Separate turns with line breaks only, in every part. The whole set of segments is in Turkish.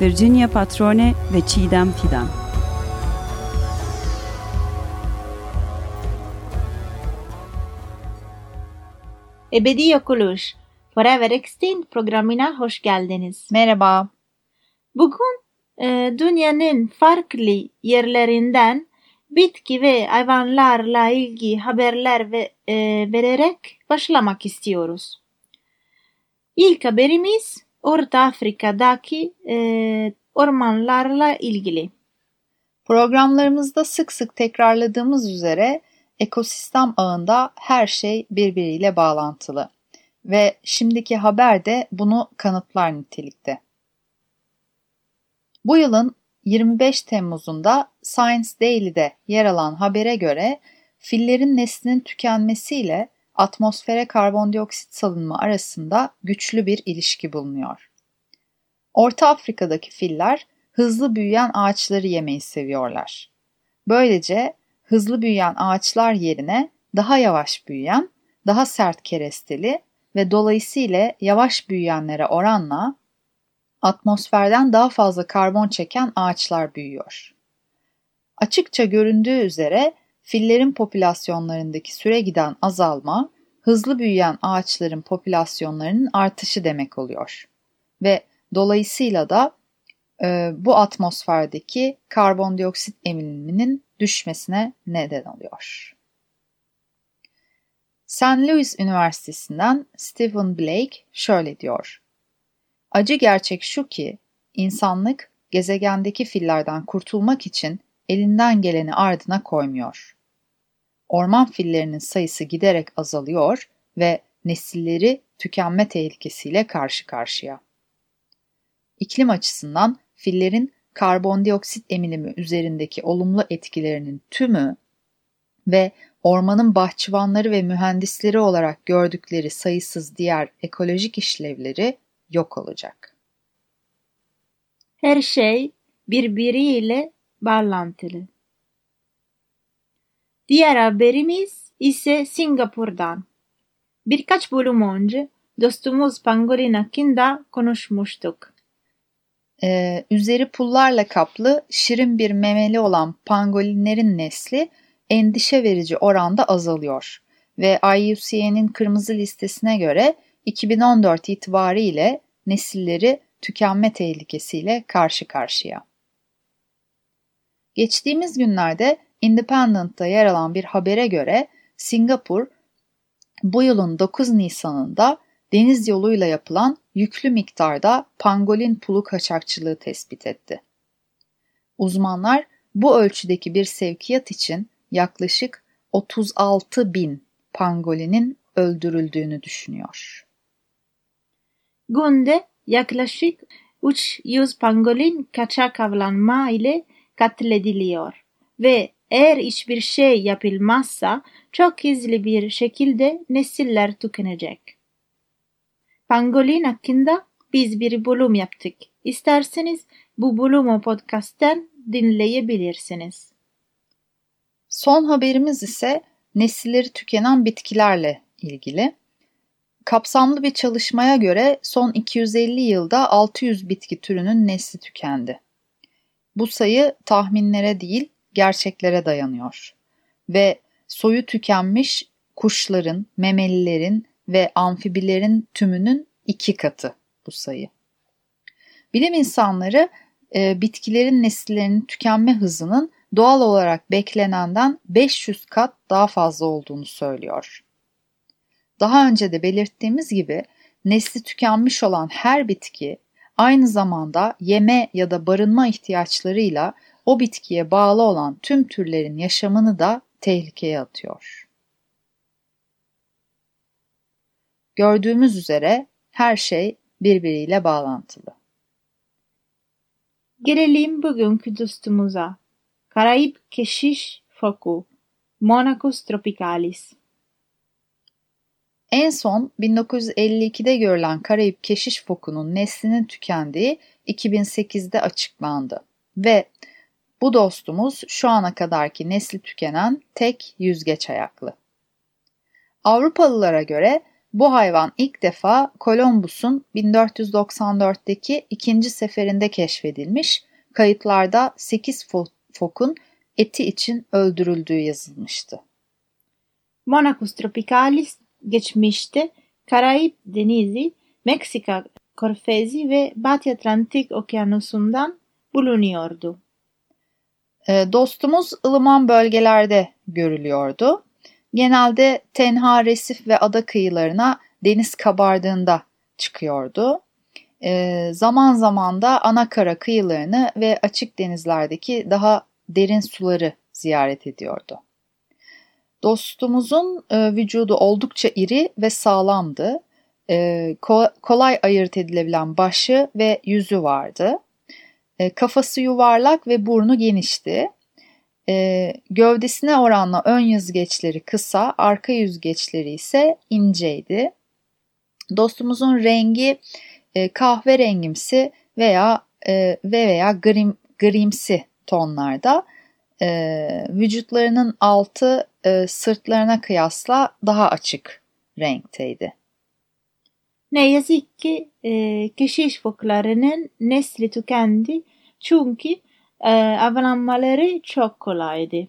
Virginia Patrone ve Çiğdem Fidan.
Ebedi Yok Oluş Forever Extinct programına hoş geldiniz.
Merhaba.
Bugün e, dünyanın farklı yerlerinden bitki ve hayvanlarla ilgili haberler ve, e, vererek başlamak istiyoruz. İlk haberimiz Orta Afrika'daki e, ormanlarla ilgili.
Programlarımızda sık sık tekrarladığımız üzere ekosistem ağında her şey birbiriyle bağlantılı ve şimdiki haber de bunu kanıtlar nitelikte. Bu yılın 25 Temmuz'unda Science Daily'de yer alan habere göre fillerin neslinin tükenmesiyle atmosfere karbondioksit salınma arasında güçlü bir ilişki bulunuyor. Orta Afrika'daki filler hızlı büyüyen ağaçları yemeyi seviyorlar. Böylece hızlı büyüyen ağaçlar yerine daha yavaş büyüyen, daha sert keresteli ve dolayısıyla yavaş büyüyenlere oranla atmosferden daha fazla karbon çeken ağaçlar büyüyor. Açıkça göründüğü üzere fillerin popülasyonlarındaki süre giden azalma, hızlı büyüyen ağaçların popülasyonlarının artışı demek oluyor. Ve dolayısıyla da e, bu atmosferdeki karbondioksit emiliminin düşmesine neden oluyor. St. Louis Üniversitesi'nden Stephen Blake şöyle diyor. Acı gerçek şu ki insanlık gezegendeki fillerden kurtulmak için elinden geleni ardına koymuyor. Orman fillerinin sayısı giderek azalıyor ve nesilleri tükenme tehlikesiyle karşı karşıya. İklim açısından fillerin karbondioksit emilimi üzerindeki olumlu etkilerinin tümü ve ormanın bahçıvanları ve mühendisleri olarak gördükleri sayısız diğer ekolojik işlevleri yok olacak.
Her şey birbiriyle bağlantılı. Diğer haberimiz ise Singapur'dan. Birkaç bölüm önce dostumuz Pangolin hakkında konuşmuştuk.
Ee, üzeri pullarla kaplı şirin bir memeli olan pangolinlerin nesli endişe verici oranda azalıyor ve IUCN'in kırmızı listesine göre 2014 itibariyle nesilleri tükenme tehlikesiyle karşı karşıya. Geçtiğimiz günlerde Independent'ta yer alan bir habere göre Singapur bu yılın 9 Nisan'ında deniz yoluyla yapılan yüklü miktarda pangolin pulu kaçakçılığı tespit etti. Uzmanlar bu ölçüdeki bir sevkiyat için yaklaşık 36 bin pangolinin öldürüldüğünü düşünüyor.
Günde yaklaşık 300 pangolin kaçak avlanma ile katlediliyor ve eğer hiçbir şey yapılmazsa çok hızlı bir şekilde nesiller tükenecek. Pangolin hakkında biz bir bölüm yaptık. İsterseniz bu bölümü podcast'ten dinleyebilirsiniz.
Son haberimiz ise nesilleri tükenen bitkilerle ilgili. Kapsamlı bir çalışmaya göre son 250 yılda 600 bitki türünün nesli tükendi. Bu sayı tahminlere değil, gerçeklere dayanıyor. Ve soyu tükenmiş kuşların, memelilerin ve amfibilerin tümünün iki katı bu sayı. Bilim insanları e, bitkilerin nesillerinin tükenme hızının doğal olarak beklenenden 500 kat daha fazla olduğunu söylüyor. Daha önce de belirttiğimiz gibi nesli tükenmiş olan her bitki aynı zamanda yeme ya da barınma ihtiyaçlarıyla o bitkiye bağlı olan tüm türlerin yaşamını da tehlikeye atıyor. Gördüğümüz üzere her şey birbiriyle bağlantılı.
Gelelim bugünkü dostumuza. Karayip keşiş foku. Monacus tropicalis.
En son 1952'de görülen Karayip keşiş fokunun neslinin tükendiği 2008'de açıklandı ve bu dostumuz şu ana kadarki nesli tükenen tek yüzgeç ayaklı. Avrupalılara göre bu hayvan ilk defa Columbus'un 1494'teki ikinci seferinde keşfedilmiş, kayıtlarda 8 fokun eti için öldürüldüğü yazılmıştı.
Monacus tropicalis geçmişte Karayip Denizi, Meksika Körfezi ve Batı Atlantik Okyanusu'ndan bulunuyordu.
Ee, dostumuz ılıman bölgelerde görülüyordu. Genelde tenha resif ve ada kıyılarına deniz kabardığında çıkıyordu. Ee, zaman zaman da ana kara kıyılarını ve açık denizlerdeki daha derin suları ziyaret ediyordu. Dostumuzun e, vücudu oldukça iri ve sağlamdı. E, kolay ayırt edilebilen başı ve yüzü vardı. E, kafası yuvarlak ve burnu genişti. E, gövdesine oranla ön yüzgeçleri kısa, arka yüzgeçleri ise inceydi. Dostumuzun rengi e, kahverengimsi veya e, ve veya grim, grimsi tonlarda. E, vücutlarının altı e, sırtlarına kıyasla daha açık renkteydi.
Ne yazık ki e, keşiş foklarının nesli tükendi çünkü e, avlanmaları çok kolaydı.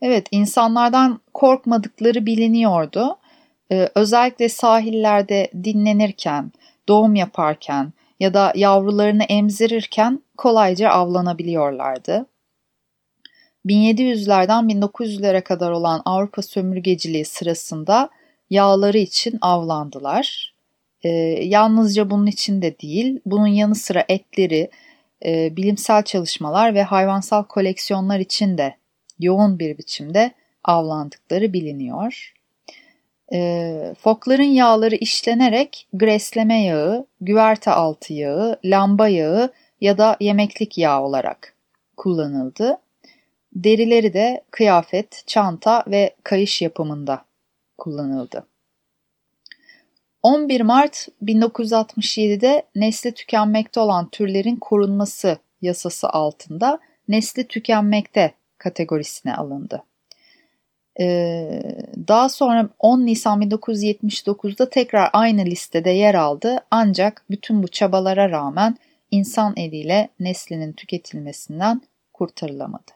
Evet, insanlardan korkmadıkları biliniyordu. Ee, özellikle sahillerde dinlenirken, doğum yaparken ya da yavrularını emzirirken kolayca avlanabiliyorlardı. 1700'lerden 1900'lere kadar olan Avrupa sömürgeciliği sırasında yağları için avlandılar. Ee, yalnızca bunun için de değil, bunun yanı sıra etleri, e, bilimsel çalışmalar ve hayvansal koleksiyonlar için de yoğun bir biçimde avlandıkları biliniyor. E, fokların yağları işlenerek gresleme yağı, güverte altı yağı, lamba yağı ya da yemeklik yağ olarak kullanıldı. Derileri de kıyafet, çanta ve kayış yapımında kullanıldı. 11 Mart 1967'de nesli tükenmekte olan türlerin korunması yasası altında nesli tükenmekte kategorisine alındı. Ee, daha sonra 10 Nisan 1979'da tekrar aynı listede yer aldı ancak bütün bu çabalara rağmen insan eliyle neslinin tüketilmesinden kurtarılamadı.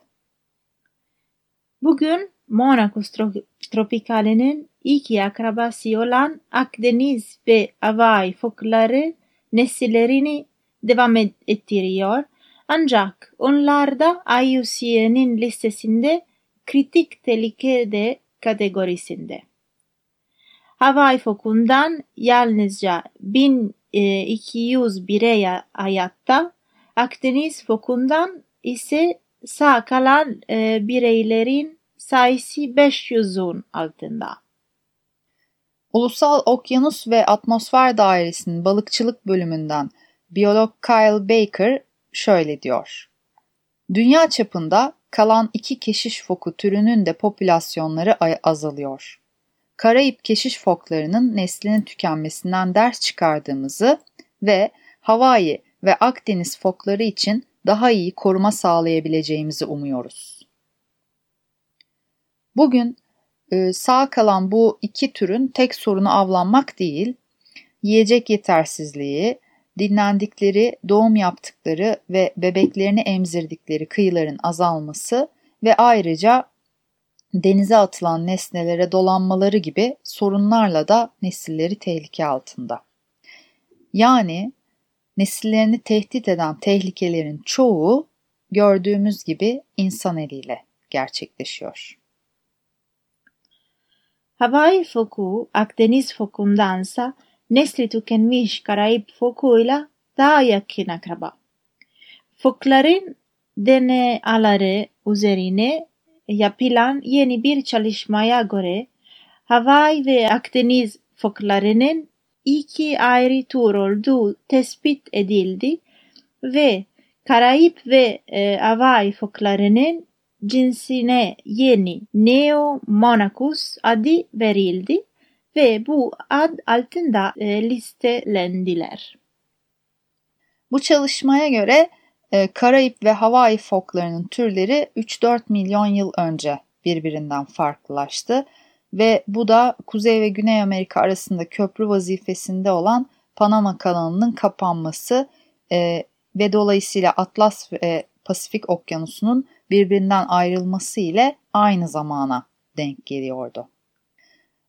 Bugün Monacus tropikalenin iki akrabası olan Akdeniz ve Hawaii fokları nesillerini devam ettiriyor. Ancak onlar da IUCN'in listesinde kritik tehlikede kategorisinde. Hawaii fokundan yalnızca 1200 birey hayatta, Akdeniz fokundan ise sağ kalan e, bireylerin sayısı 500'ün altında.
Ulusal Okyanus ve Atmosfer Dairesi'nin balıkçılık bölümünden biyolog Kyle Baker şöyle diyor. Dünya çapında kalan iki keşiş foku türünün de popülasyonları azalıyor. Karayip keşiş foklarının neslinin tükenmesinden ders çıkardığımızı ve Hawaii ve Akdeniz fokları için daha iyi koruma sağlayabileceğimizi umuyoruz. Bugün sağ kalan bu iki türün tek sorunu avlanmak değil, yiyecek yetersizliği, dinlendikleri, doğum yaptıkları ve bebeklerini emzirdikleri kıyıların azalması ve ayrıca denize atılan nesnelere dolanmaları gibi sorunlarla da nesilleri tehlike altında. Yani nesillerini tehdit eden tehlikelerin çoğu gördüğümüz gibi insan eliyle gerçekleşiyor.
Hawaii foku Akdeniz fokundansa nesli tükenmiş Karayip fokuyla daha yakın akraba. Fokların DNA'ları üzerine yapılan yeni bir çalışmaya göre Hawaii ve Akdeniz foklarının iki ayrı tür olduğu tespit edildi ve Karayip ve e, Hawaii foklarının cinsine yeni Neo Monachus adı verildi ve bu ad altında e, listelendiler.
Bu çalışmaya göre e, Karayip ve Hawaii foklarının türleri 3-4 milyon yıl önce birbirinden farklılaştı ve bu da Kuzey ve Güney Amerika arasında köprü vazifesinde olan Panama kanalının kapanması e, ve dolayısıyla Atlas ve Pasifik okyanusunun birbirinden ayrılması ile aynı zamana denk geliyordu.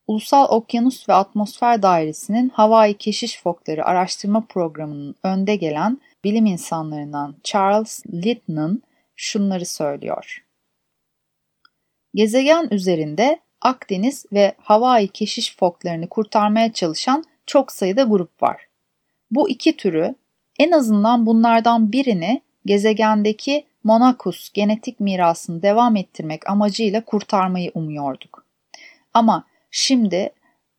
Ulusal Okyanus ve Atmosfer Dairesi'nin Hawaii Keşiş Fokları Araştırma Programı'nın önde gelen bilim insanlarından Charles Litton şunları söylüyor. Gezegen üzerinde Akdeniz ve Hawaii keşiş foklarını kurtarmaya çalışan çok sayıda grup var. Bu iki türü en azından bunlardan birini gezegendeki Monachus genetik mirasını devam ettirmek amacıyla kurtarmayı umuyorduk. Ama şimdi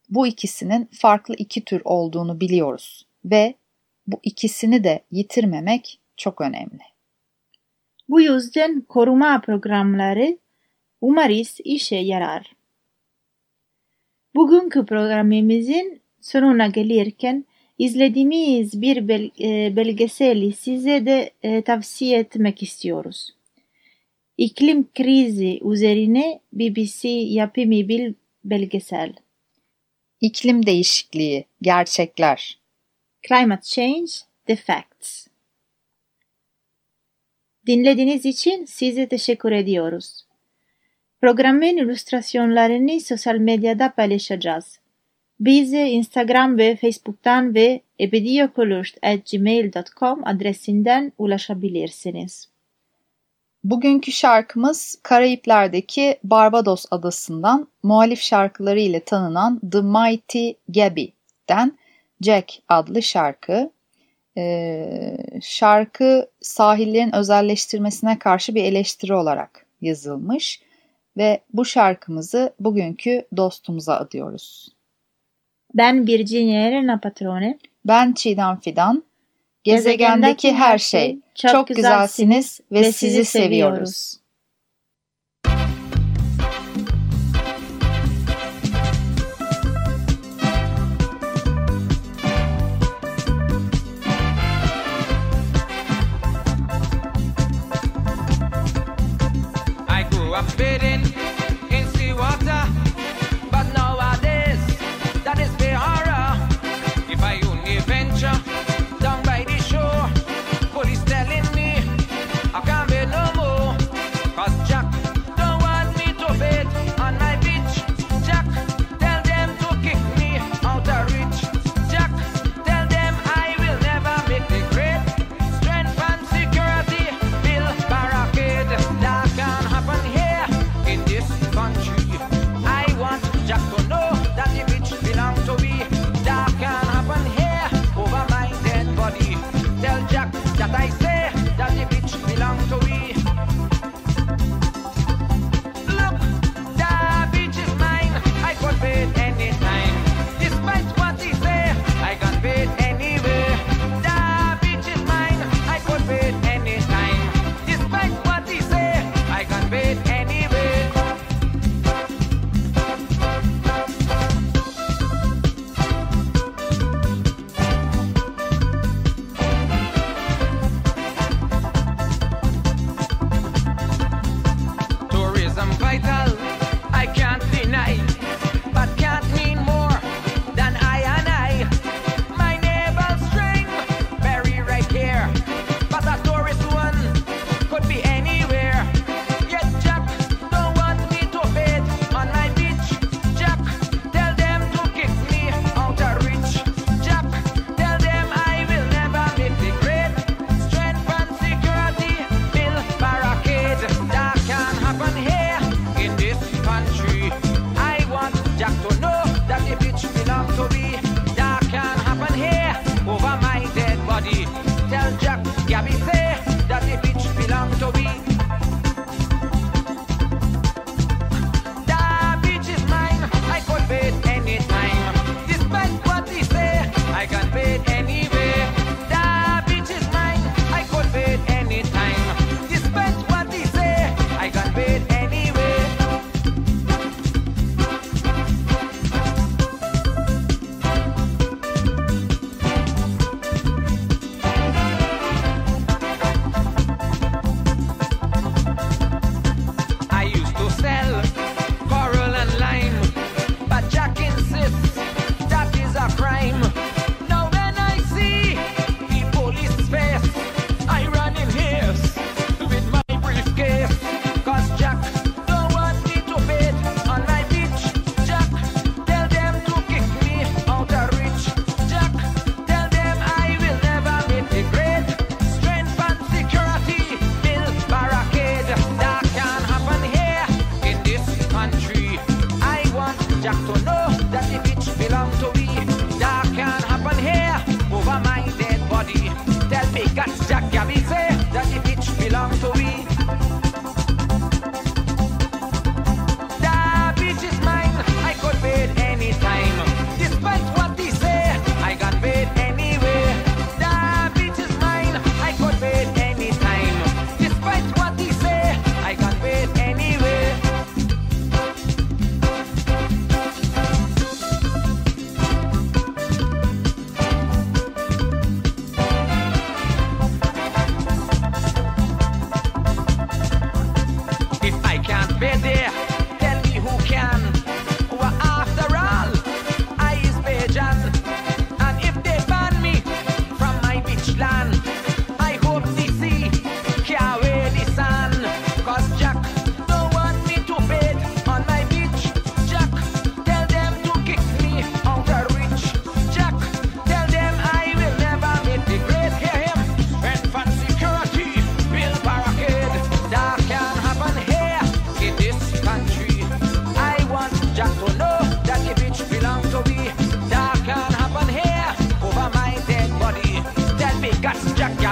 bu ikisinin farklı iki tür olduğunu biliyoruz ve bu ikisini de yitirmemek çok önemli.
Bu yüzden koruma programları umarız işe yarar. Bugünkü programımızın sonuna gelirken izlediğimiz bir bel e, belgeseli size de e, tavsiye etmek istiyoruz. İklim krizi üzerine BBC yapımı bir belgesel.
İklim değişikliği, gerçekler.
Climate Change, The Facts. Dinlediğiniz için size teşekkür ediyoruz. Programın illüstrasyonlarını sosyal medyada paylaşacağız. Bize Instagram ve Facebook'tan ve ebediyokulurt.gmail.com adresinden ulaşabilirsiniz.
Bugünkü şarkımız Karayipler'deki Barbados adasından muhalif şarkıları ile tanınan The Mighty Gabby'den Jack adlı şarkı. Ee, şarkı sahillerin özelleştirmesine karşı bir eleştiri olarak yazılmış ve bu şarkımızı bugünkü dostumuza adıyoruz.
Ben Virginia Elena Patrone.
Ben Çiğdem Fidan. Gezegendeki her şey. Çok, çok güzelsiniz ve sizi seviyoruz.
I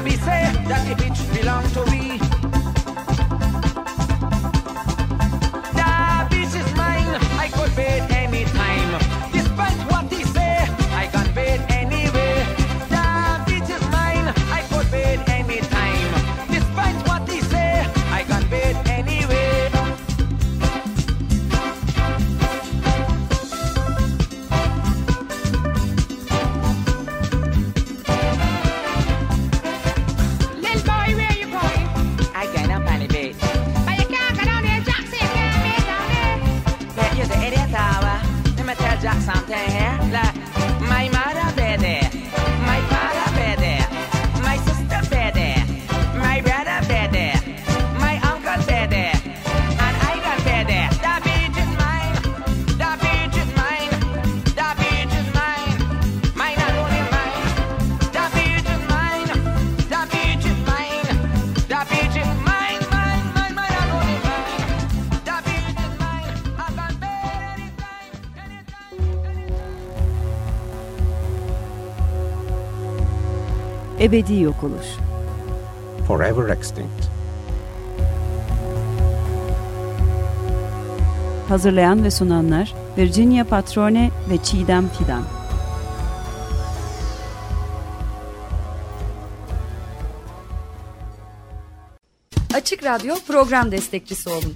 Bobby say that if he
ebedi yok olur.
Forever extinct.
Hazırlayan ve sunanlar Virginia Patrone ve Çiğdem Fidan.
Açık Radyo program destekçisi olun